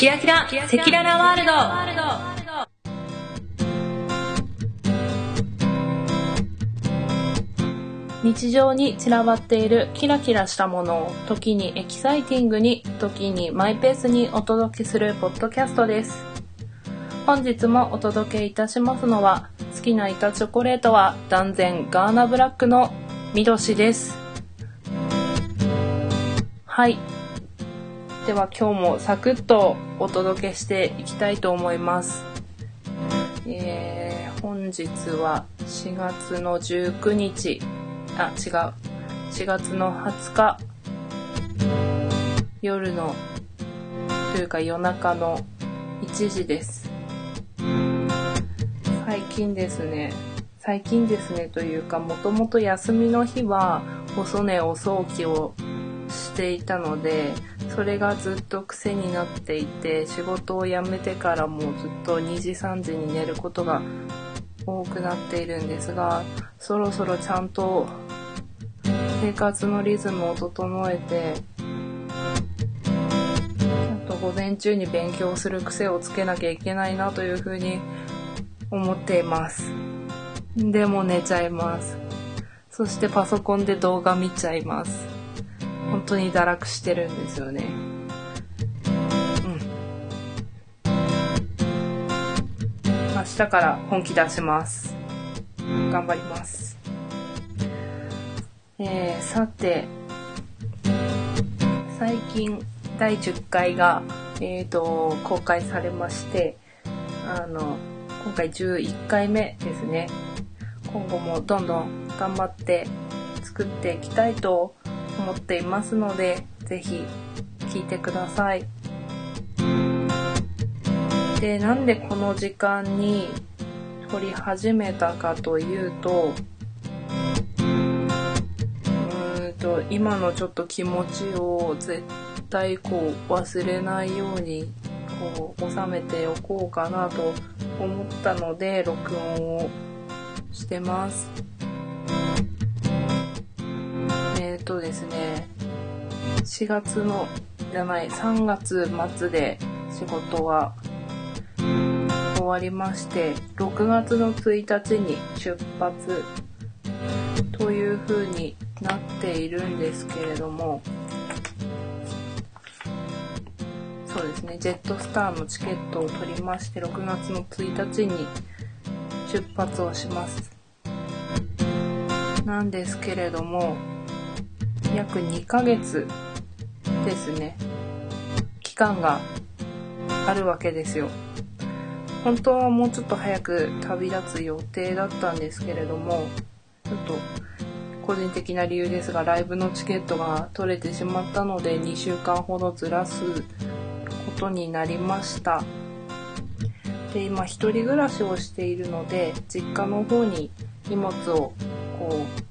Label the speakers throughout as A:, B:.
A: キラキラ、セキララワールド。日常に散らばっているキラキラしたものを時にエキサイティングに時にマイペースにお届けするポッドキャストです。本日もお届けいたしますのは好きな板チョコレートは断然ガーナブラックのミドシです。はい。では今日もサクッとお届けしていきたいと思います。えー、本日は4月の19日。あ、違う。4月の20日、夜の、というか夜中の1時です。最近ですね、最近ですね。というか、もともと休みの日は、遅寝遅起きをしていたので、それがずっと癖になっていて、仕事を辞めてからもずっと2時3時に寝ることが多くなっているんですが、そろそろちゃんと生活のリズムを整えて、ちと午前中に勉強する癖をつけなきゃいけないなというふうに思っています。でも寝ちゃいます。そしてパソコンで動画見ちゃいます。本当に堕落してるんですよね。うん。明日から本気出します。頑張ります。えー、さて、最近第10回が、えー、と公開されまして、あの、今回11回目ですね。今後もどんどん頑張って作っていきたいと思っていますので、ぜひ聞いてください。で、なんでこの時間に撮り始めたかというとうん、と今のちょっと気持ちを絶対こう忘れないようにこう収めておこうかなと思ったので録音をしてます。とですね、4月のじゃない3月末で仕事は終わりまして6月の1日に出発という風になっているんですけれどもそうですねジェットスターのチケットを取りまして6月の1日に出発をします。なんですけれども約2ヶ月ですね。期間があるわけですよ。本当はもうちょっと早く旅立つ予定だったんですけれどもちょっと個人的な理由ですがライブのチケットが取れてしまったので2週間ほどずらすことになりました。で今一人暮らしをしているので実家の方に荷物をこう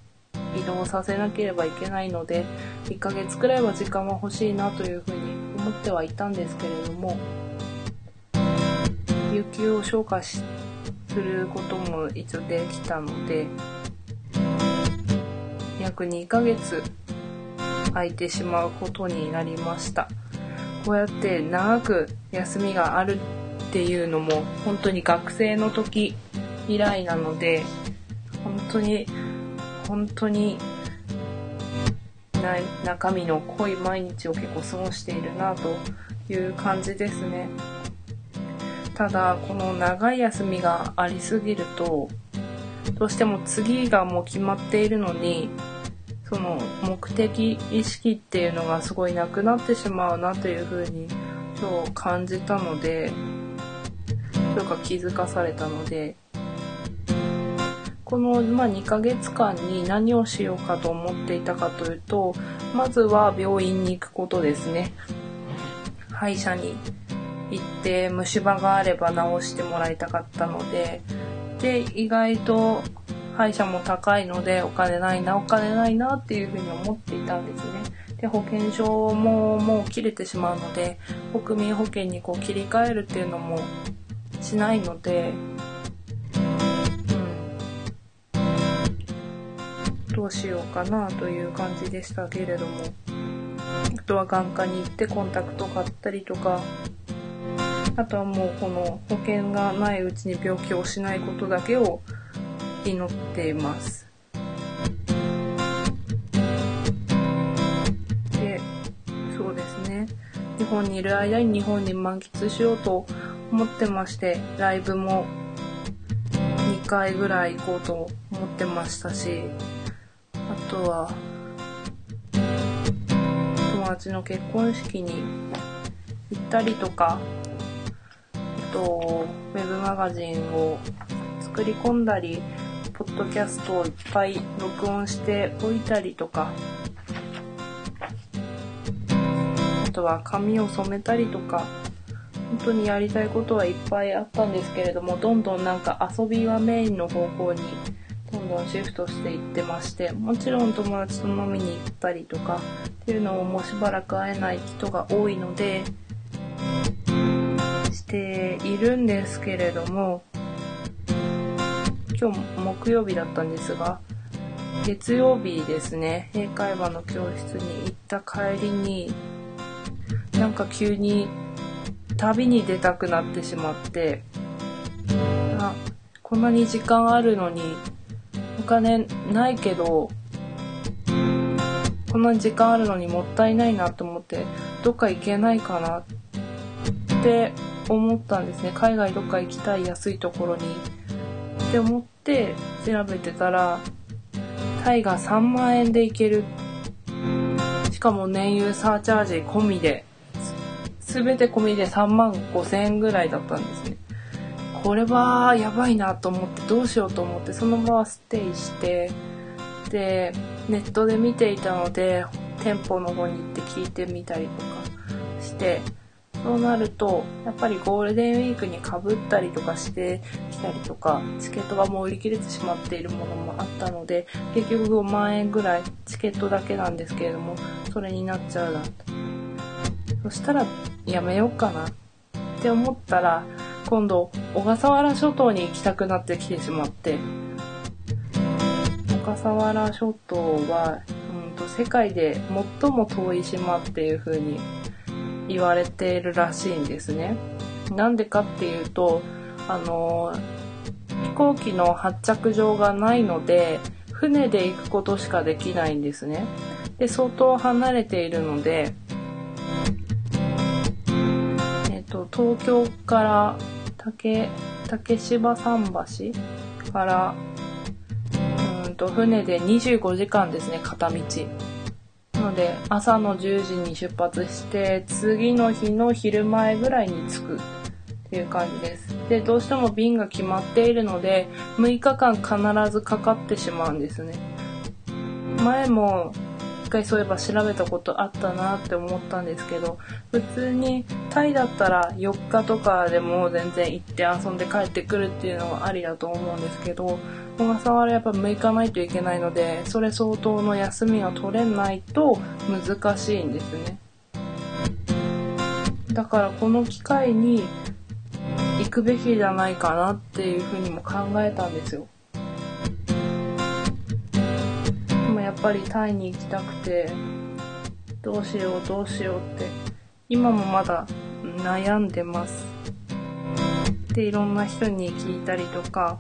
A: 移動させなければいけないので1ヶ月くらいは時間は欲しいなというふうに思ってはいたんですけれども有給を消化することも一応できたので約2ヶ月空いてしまうことになりました。こうやって長く休みがあるっていうのも本当に学生の時以来なので本当に本当にない中身の濃い毎日を結構過ごしているなという感じですね。ただこの長い休みがありすぎるとどうしても次がもう決まっているのにその目的意識っていうのがすごいなくなってしまうなというふうに今日感じたのでというか気づかされたのでこの、ま、2ヶ月間に何をしようかと思っていたかというとまずは病院に行くことですね。歯医者に行って虫歯があれば治してもらいたかったのでで意外と歯医者も高いのでお金ないなお金ないなっていうふうに思っていたんですね。で保険証ももう切れてしまうので国民保険にこう切り替えるっていうのもしないのでどうしようかなという感じでしたけれどもあとは眼科に行ってコンタクト買ったりとかあとはもうこの保険がないうちに病気をしないことだけを祈っています。で、そうですね。日本にいる間に日本に満喫しようと思ってまして、ライブも2回ぐらい行こうと思ってましたし、とは、友達の結婚式に行ったりとか、あと、ウェブマガジンを作り込んだり、ポッドキャストをいっぱい録音しておいたりとか、あとは髪を染めたりとか、本当にやりたいことはいっぱいあったんですけれども、どんどんなんか遊びはメインの方向にどんシフトしていってまして、もちろん友達と飲みに行ったりとかっていうのももうしばらく会えない人が多いので、しているんですけれども、今日木曜日だったんですが、月曜日ですね、英会話の教室に行った帰りに、なんか急に旅に出たくなってしまって、あ、こんなに時間あるのに、お金ないけど、こんな時間あるのにもったいないなと思って、どっか行けないかなって思ったんですね。海外どっか行きたい安いところに。って思って調べてたら、タイが3万円で行ける。しかも燃油サーチャージ込みで。すべて込みで3万5千円ぐらいだったんですね。これはやばいなと思ってどうしようと思ってそのままステイしてでネットで見ていたので店舗の方に行って聞いてみたりとかしてそうなるとやっぱりゴールデンウィークにかぶったりとかしてきたりとかチケットがもう売り切れてしまっているものもあったので結局5万円ぐらいチケットだけなんですけれどもそれになっちゃうなとそしたらやめようかなって思ったら今度小笠原諸島に行きたくなってきてしまって小笠原諸島は、うんと、世界で最も遠い島っていう風に言われているらしいんですね。なんでかっていうと、あの、飛行機の発着場がないので、船で行くことしかできないんですね。で、相当離れているので、えっ、と、東京から竹、竹芝桟橋からうんと船で25時間ですね、片道。なので、朝の10時に出発して、次の日の昼前ぐらいに着くっていう感じです。で、どうしても便が決まっているので、6日間必ずかかってしまうんですね。前も一回そういえば調べたことあったなって思ったんですけど、普通にタイだったら4日とかでも全然行って遊んで帰ってくるっていうのはありだと思うんですけど、小笠原やっぱ6日ないといけないので、それ相当の休みが取れないと難しいんですね。だからこの機会に行くべきじゃないかなっていうふうにも考えたんですよ。やっぱりタイに行きたくて、どうしようどうしようって、今もまだ悩んでます。で、いろんな人に聞いたりとか、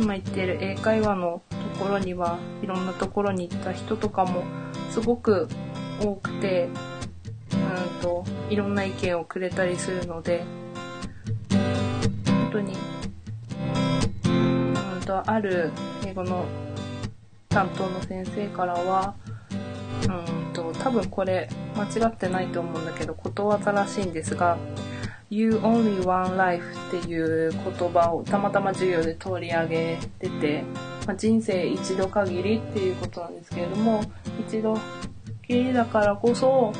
A: 今言ってる英会話のところにはいろんなところに行った人とかもすごく多くてうんといろんな意見をくれたりするので本当にうんとある英語の担当の先生からはうんと多分これ間違ってないと思うんだけどことわざらしいんですが You Only One Life っていう言葉をたまたま授業で取り上げてて、まあ、人生一度限りっていうことなんですけれども、一度きりだからこそ、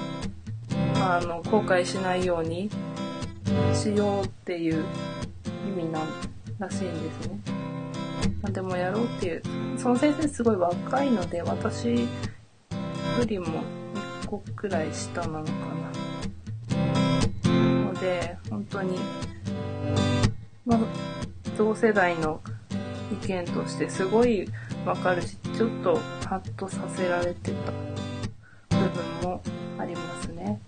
A: あの、後悔しないようにしようっていう意味なんらしいんですね。まあ、でもやろうっていう、その先生すごい若いので、私よりも1個くらい下なのかなの。で、本当に、まあ、同世代の意見としてすごいわかるし、ちょっとハッとさせられてた部分もありますね。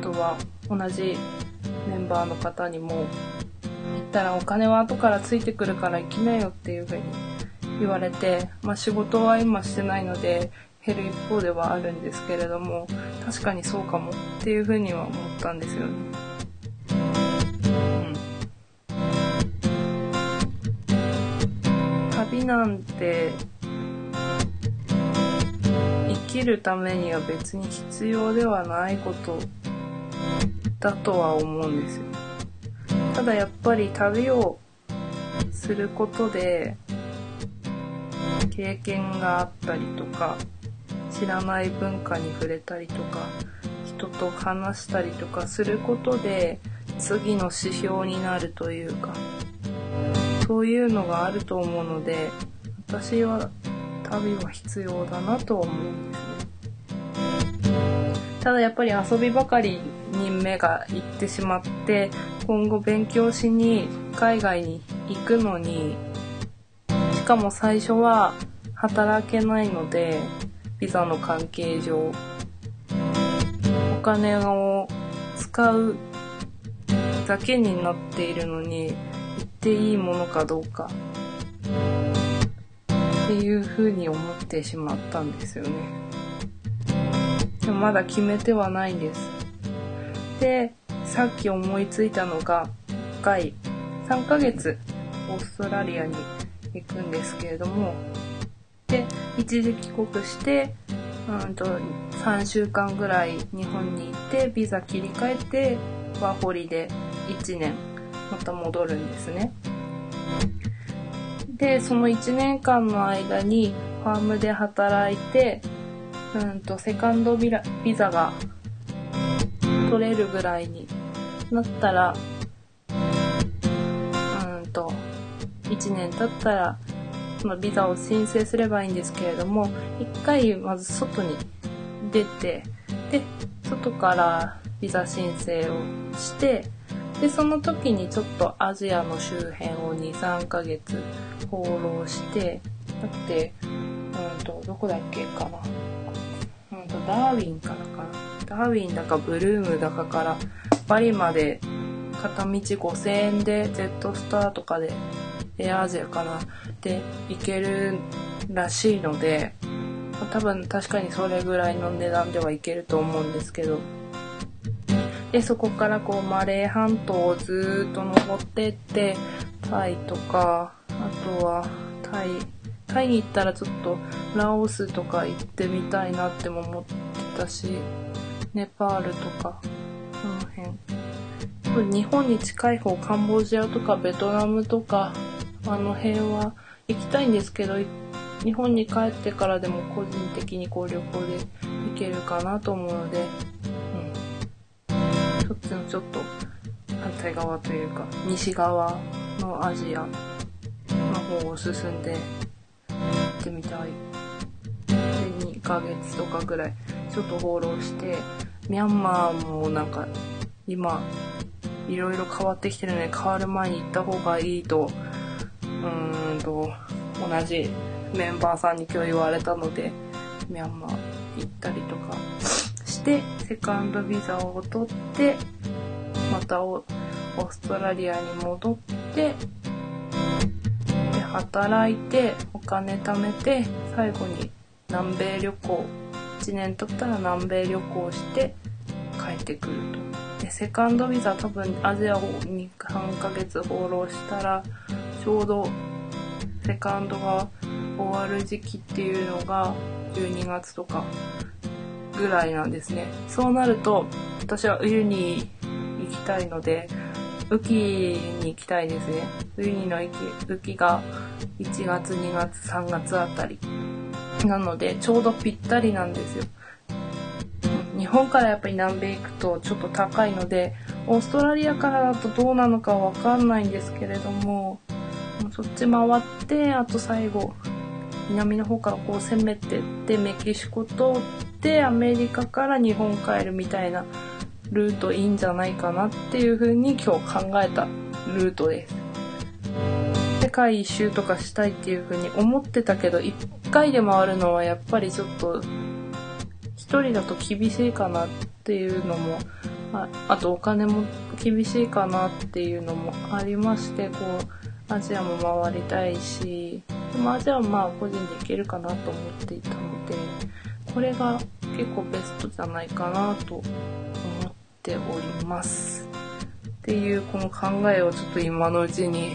A: あとは、同じメンバーの方にも、ったらお金は後からついてくるから行きなよっていう風に言われて、まあ仕事は今してないので減る一方ではあるんですけれども、確かにそうかもっていう風には思ったんですよね。うん。旅なんて生きるためには別に必要ではないことだとは思うんですよ。ただやっぱり旅をすることで経験があったりとか知らない文化に触れたりとか人と話したりとかすることで次の指標になるというかそういうのがあると思うので私は旅は必要だなと思うんですね。ただやっぱり遊びばかりに目がいってしまって今後勉強しに海外に行くのにしかも最初は働けないのでビザの関係上お金を使うだけになっているのに行っていいものかどうかっていうふうに思ってしまったんですよね。でもまだ決めてはないんです。で、さっき思いついたのが、1回3ヶ月オーストラリアに行くんですけれども、で、一時帰国して、うんと、3週間ぐらい日本に行って、ビザ切り替えて、ワーホリで1年また戻るんですね。で、その1年間の間にファームで働いて、うんと、セカンドビラビザが取れるぐらいになったら、うんと、1年経ったら、そのビザを申請すればいいんですけれども、一回まず外に出て、で、外からビザ申請をして、で、その時にちょっとアジアの周辺を2、3ヶ月放浪して、だって、うんと、どこだっけかな。うんと、ダーウィンからかな。ダーウィンだかブルームだかからバリまで片道5000円でジェットスターとかでエアアジアかなで行けるらしいので、多分確かにそれぐらいの値段では行けると思うんですけど、で、そこからこうマレー半島をずっと登ってって、タイとか、あとはタイ、タイに行ったらちょっとラオスとか行ってみたいなっても思ってたし、ネパールとか、この辺。日本に近い方、カンボジアとかベトナムとか、あの辺は行きたいんですけど、日本に帰ってからでも個人的にこう旅行で行けるかなと思うので、そっちのちょっと反対側というか西側のアジアの方を進んで行ってみたい。で2ヶ月とかぐらいちょっと放浪してミャンマーもなんか今いろいろ変わってきてるので変わる前に行った方がいいとうーんと同じメンバーさんに今日言われたのでミャンマー行ったりとかしてセカンドビザを取ってまたオーストラリアに戻ってで働いてお金貯めて最後に南米旅行1年経ったら南米旅行して帰ってくると。でセカンドビザ多分アジアを2、3ヶ月放浪したらちょうどセカンドが終わる時期っていうのが12月とかぐらいなんですね。そうなると、私は冬に行きたいので、雨季に行きたいですね。冬にの雨季が1月、2月、3月あたり。なので、ちょうどぴったりなんですよ。日本からやっぱり南米行くとちょっと高いので、オーストラリアからだとどうなのかわかんないんですけれども、そっち回って、あと最後、南の方からこう攻めてってメキシコ通ってアメリカから日本帰るみたいなルートいいんじゃないかなっていう風に今日考えたルートです。界一周とかしたいっていう風に思ってたけど、一回で回るのはやっぱりちょっと一人だと厳しいかなっていうのも、ああとお金も厳しいかなっていうのもありまして、こう、アジアも回りたいし、でもアジアはまあ個人で行けるかなと思っていたので、これが結構ベストじゃないかなと思っております。っていうこの考えをちょっと今のうちに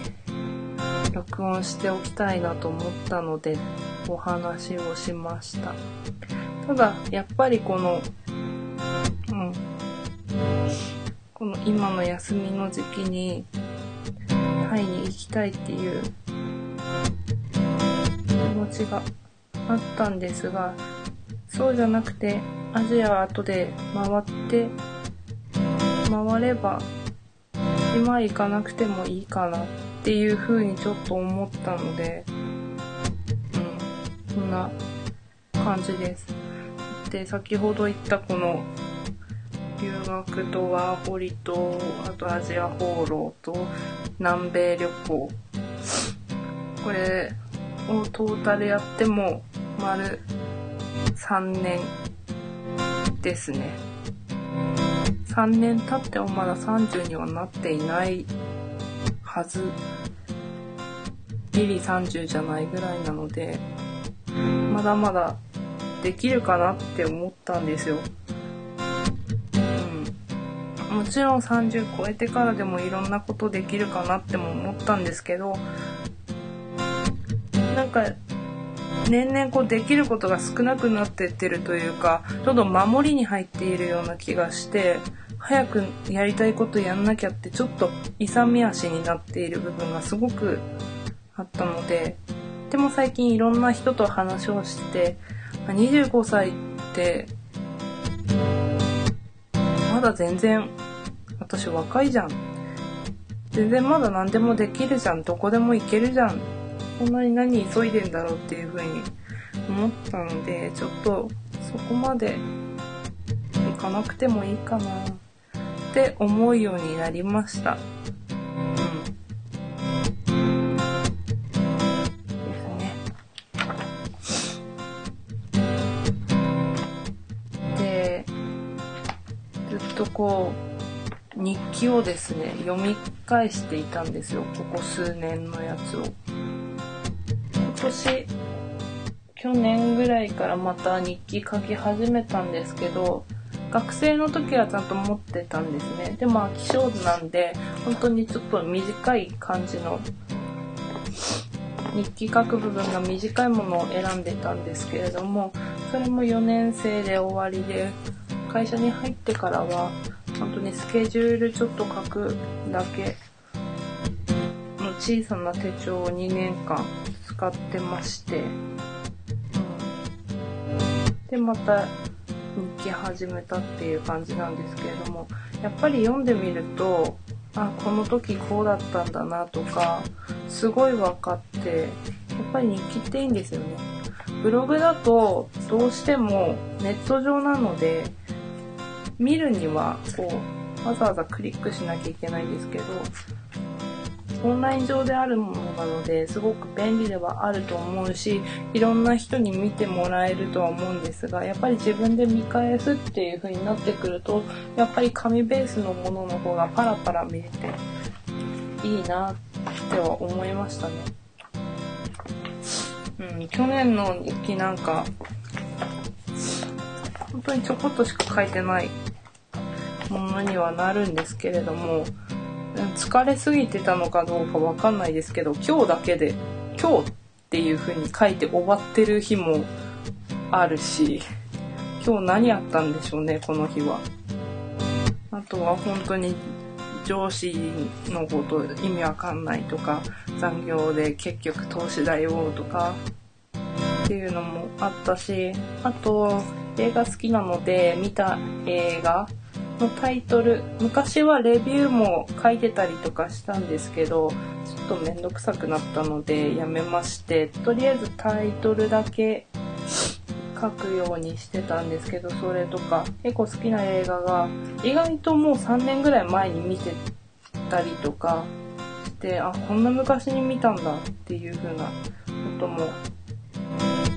A: 録音しておきたいなと思ったのでお話をしました。ただ、やっぱりこの、うん、この今の休みの時期にタイに行きたいっていう気持ちがあったんですが、そうじゃなくてアジアは後で回って回れば今行かなくてもいいかなっていう風にちょっと思ったので、うん、そんな感じです。で、先ほど言ったこの留学とワーホリと、あとアジア放浪と南米旅行。これをトータルやっても丸3年ですね。3年経ってもまだ30にはなっていないはず。ギリ30じゃないぐらいなので、まだまだできるかなって思ったんですよ。うん。もちろん30超えてからでもいろんなことできるかなっても思ったんですけど、なんか年々こうできることが少なくなってってるというか、どんどん守りに入っているような気がして、早くやりたいことやんなきゃってちょっと勇み足になっている部分がすごくあったので、でも最近いろんな人と話をして、25歳って、まだ全然、私若いじゃん。全然まだ何でもできるじゃん。どこでも行けるじゃん。こんなに何急いでんだろうっていうふうに思ったので、ちょっとそこまで行かなくてもいいかなって思うようになりました。う、日記をですね、読み返していたんですよ。ここ数年のやつを。今年、去年ぐらいからまた日記書き始めたんですけど、学生の時はちゃんと持ってたんですね。でも飽き性なんで、本当にちょっと短い感じの日記書く部分が短いものを選んでたんですけれども、それも4年生で終わりで、会社に入ってからは、本当にスケジュールちょっと書くだけ。の小さな手帳を2年間使ってまして、うん、で、また日記始めたっていう感じなんですけれども、やっぱり読んでみると、あ、この時こうだったんだなとか、すごい分かって、やっぱり日記っていいんですよね。ブログだとどうしてもネット上なので、見るにはこう、わざわざクリックしなきゃいけないんですけど、オンライン上であるものなのですごく便利ではあると思うしいろんな人に見てもらえるとは思うんですがやっぱり自分で見返すっていう風になってくるとやっぱり紙ベースのものの方がパラパラ見れていいなっては思いましたね。うん、去年の日記なんか本当にちょこっとしか書いてないものにはなるんですけれども疲れすぎてたのかどうかわかんないですけど、今日だけで、今日っていう風に書いて終わってる日もあるし、今日何やったんでしょうね、この日は。あとは本当に上司のこと意味わかんないとか、残業で結局投資だよとか、っていうのもあったし、あと映画好きなので見た映画のタイトル昔はレビューも書いてたりとかしたんですけどちょっとめんどくさくなったのでやめましてとりあえずタイトルだけ書くようにしてたんですけどそれとか結構好きな映画が意外ともう3年ぐらい前に見てたりとかしてあこんな昔に見たんだっていう風なことも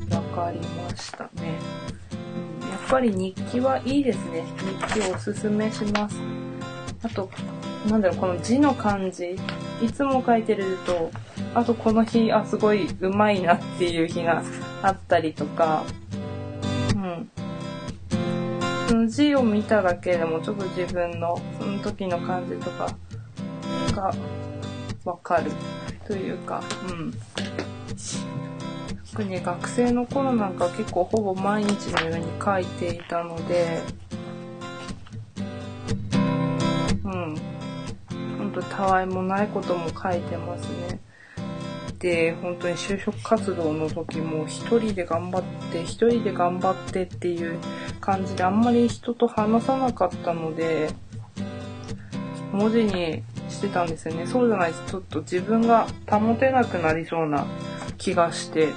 A: 分かりましたね。ぱり日記はいいですね。日記をおすすめします。あと、なんだろう、この字の感じ。いつも書いてると、あとこの日、あ、すごい上手いなっていう日があったりとか、うん。その字を見ただけでもちょっと自分のその時の感じとかがわかるというか、うん。特に学生の頃なんか結構ほぼ毎日のように書いていたので、うん。ほんとたわいもないことも書いてますね。で、本当に就職活動の時も一人で頑張って、一人で頑張ってっていう感じであんまり人と話さなかったので、文字にしてたんですよね。そうじゃないとちょっと自分が保てなくなりそうな気がして、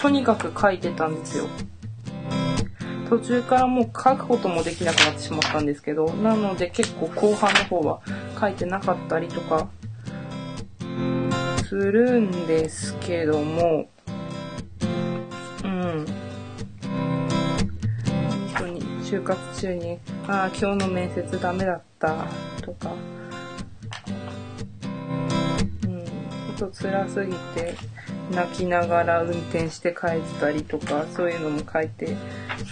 A: とにかく書いてたんですよ。途中からもう書くこともできなくなってしまったんですけど、なので結構後半の方は書いてなかったりとかするんですけども、うん。本当に就活中に、ああ、今日の面接ダメだったとか、うん、ちょっと辛すぎて、泣きながら運転して帰ったりとか、そういうのも書いて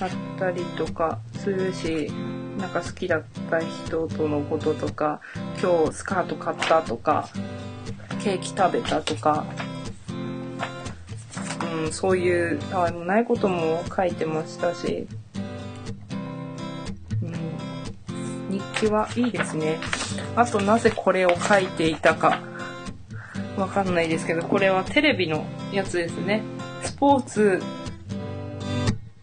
A: あったりとかするし、なんか好きだった人とのこととか、今日スカート買ったとか、ケーキ食べたとか、うん、そういうたわいもないことも書いてましたし、うん、日記はいいですね。あとなぜこれを書いていたか。わかんないですけど、これはテレビのやつですね。スポーツ、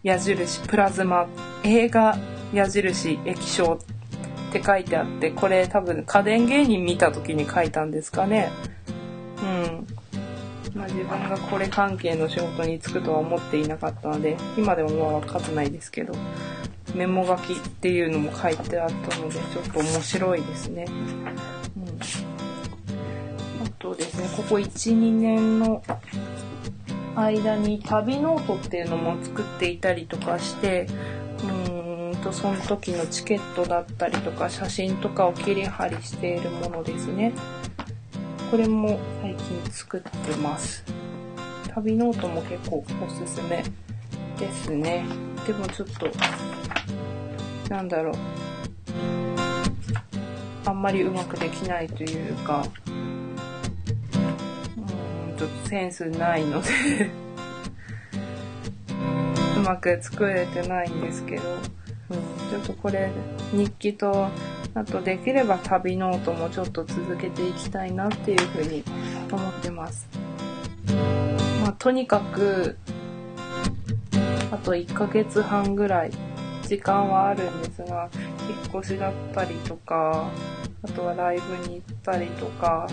A: 矢印、プラズマ、映画、矢印、液晶って書いてあって、これ多分家電芸人見た時に書いたんですかね。うん。まあ自分がこれ関係の仕事に就くとは思っていなかったので、今でもまあわかんないですけど、メモ書きっていうのも書いてあったので、ちょっと面白いですね。とですね、ここ1、2年の間に旅ノートっていうのも作っていたりとかして、うーんと、その時のチケットだったりとか写真とかを切り貼りしているものですね。これも最近作ってます。旅ノートも結構おすすめですね。でもちょっと、なんだろう。あんまりうまくできないというか、ちょっとセンスないので。うまく作れてないんですけど、うん、ちょっとこれ日記とあとできれば旅ノートもちょっと続けていきたいなっていうふうに思ってます。まあ、とにかくあと1ヶ月半ぐらい時間はあるんですが引っ越しだったりとかあとはライブに行ったりとか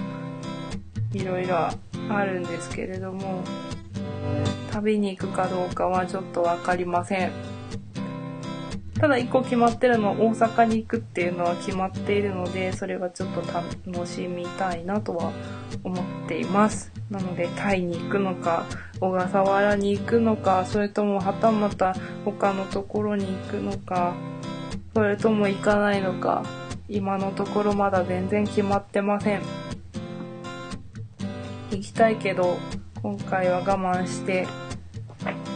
A: いろいろあるんですけれども旅に行くかどうかはちょっと分かりません。ただ一個決まってるのは大阪に行くっていうのは決まっているのでそれはちょっと楽しみたいなとは思っています。なのでタイに行くのか小笠原に行くのかそれともはたまた他のところに行くのかそれとも行かないのか今のところまだ全然決まってません。きたいけど今回は我慢して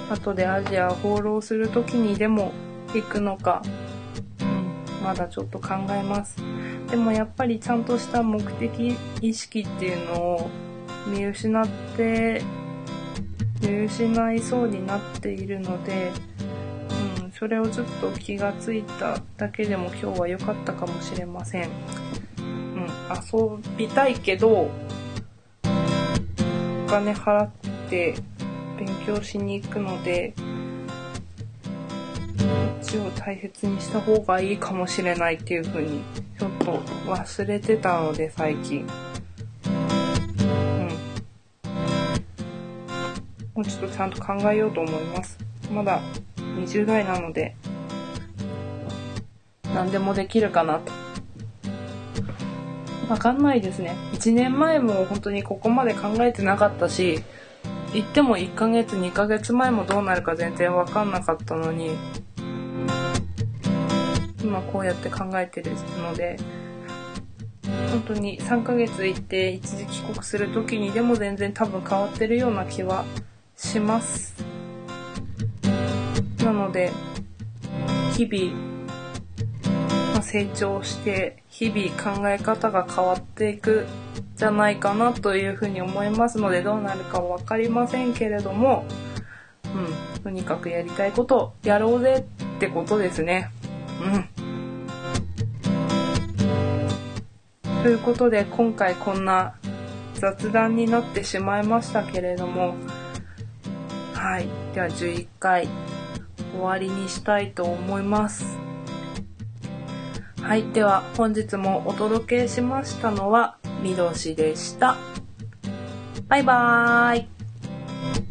A: 後でアジアを放浪する時にでも行くのか、うん、まだちょっと考えますでもやっぱりちゃんとした目的意識っていうのを見失って見失いそうになっているので、うん、それをちょっと気がついただけでも今日は良かったかもしれません。うん、遊びたいけど金払って勉強しに行くので、こっを大切にした方がいいかもしれないっていう風に、ちょっと忘れてたので、最近。うん。もうちょっとちゃんと考えようと思います。まだ20代なので、何でもできるかなとわかんないですね。1年前も本当にここまで考えてなかったし、行っても1ヶ月2ヶ月前もどうなるか全然わかんなかったのに、今こうやって考えてるので、本当に3ヶ月行って一時帰国する時にでも全然多分変わってるような気はします。なので、日々、ま、成長して、日々考え方が変わっていくじゃないかなというふうに思いますので、どうなるかわかりませんけれども、うん、とにかくやりたいことをやろうぜってことですね。うん。ということで今回こんな雑談になってしまいましたけれどもはいでは11回終わりにしたいと思いますはい、では本日もお届けしましたのは、みどしでした。バイバーイ。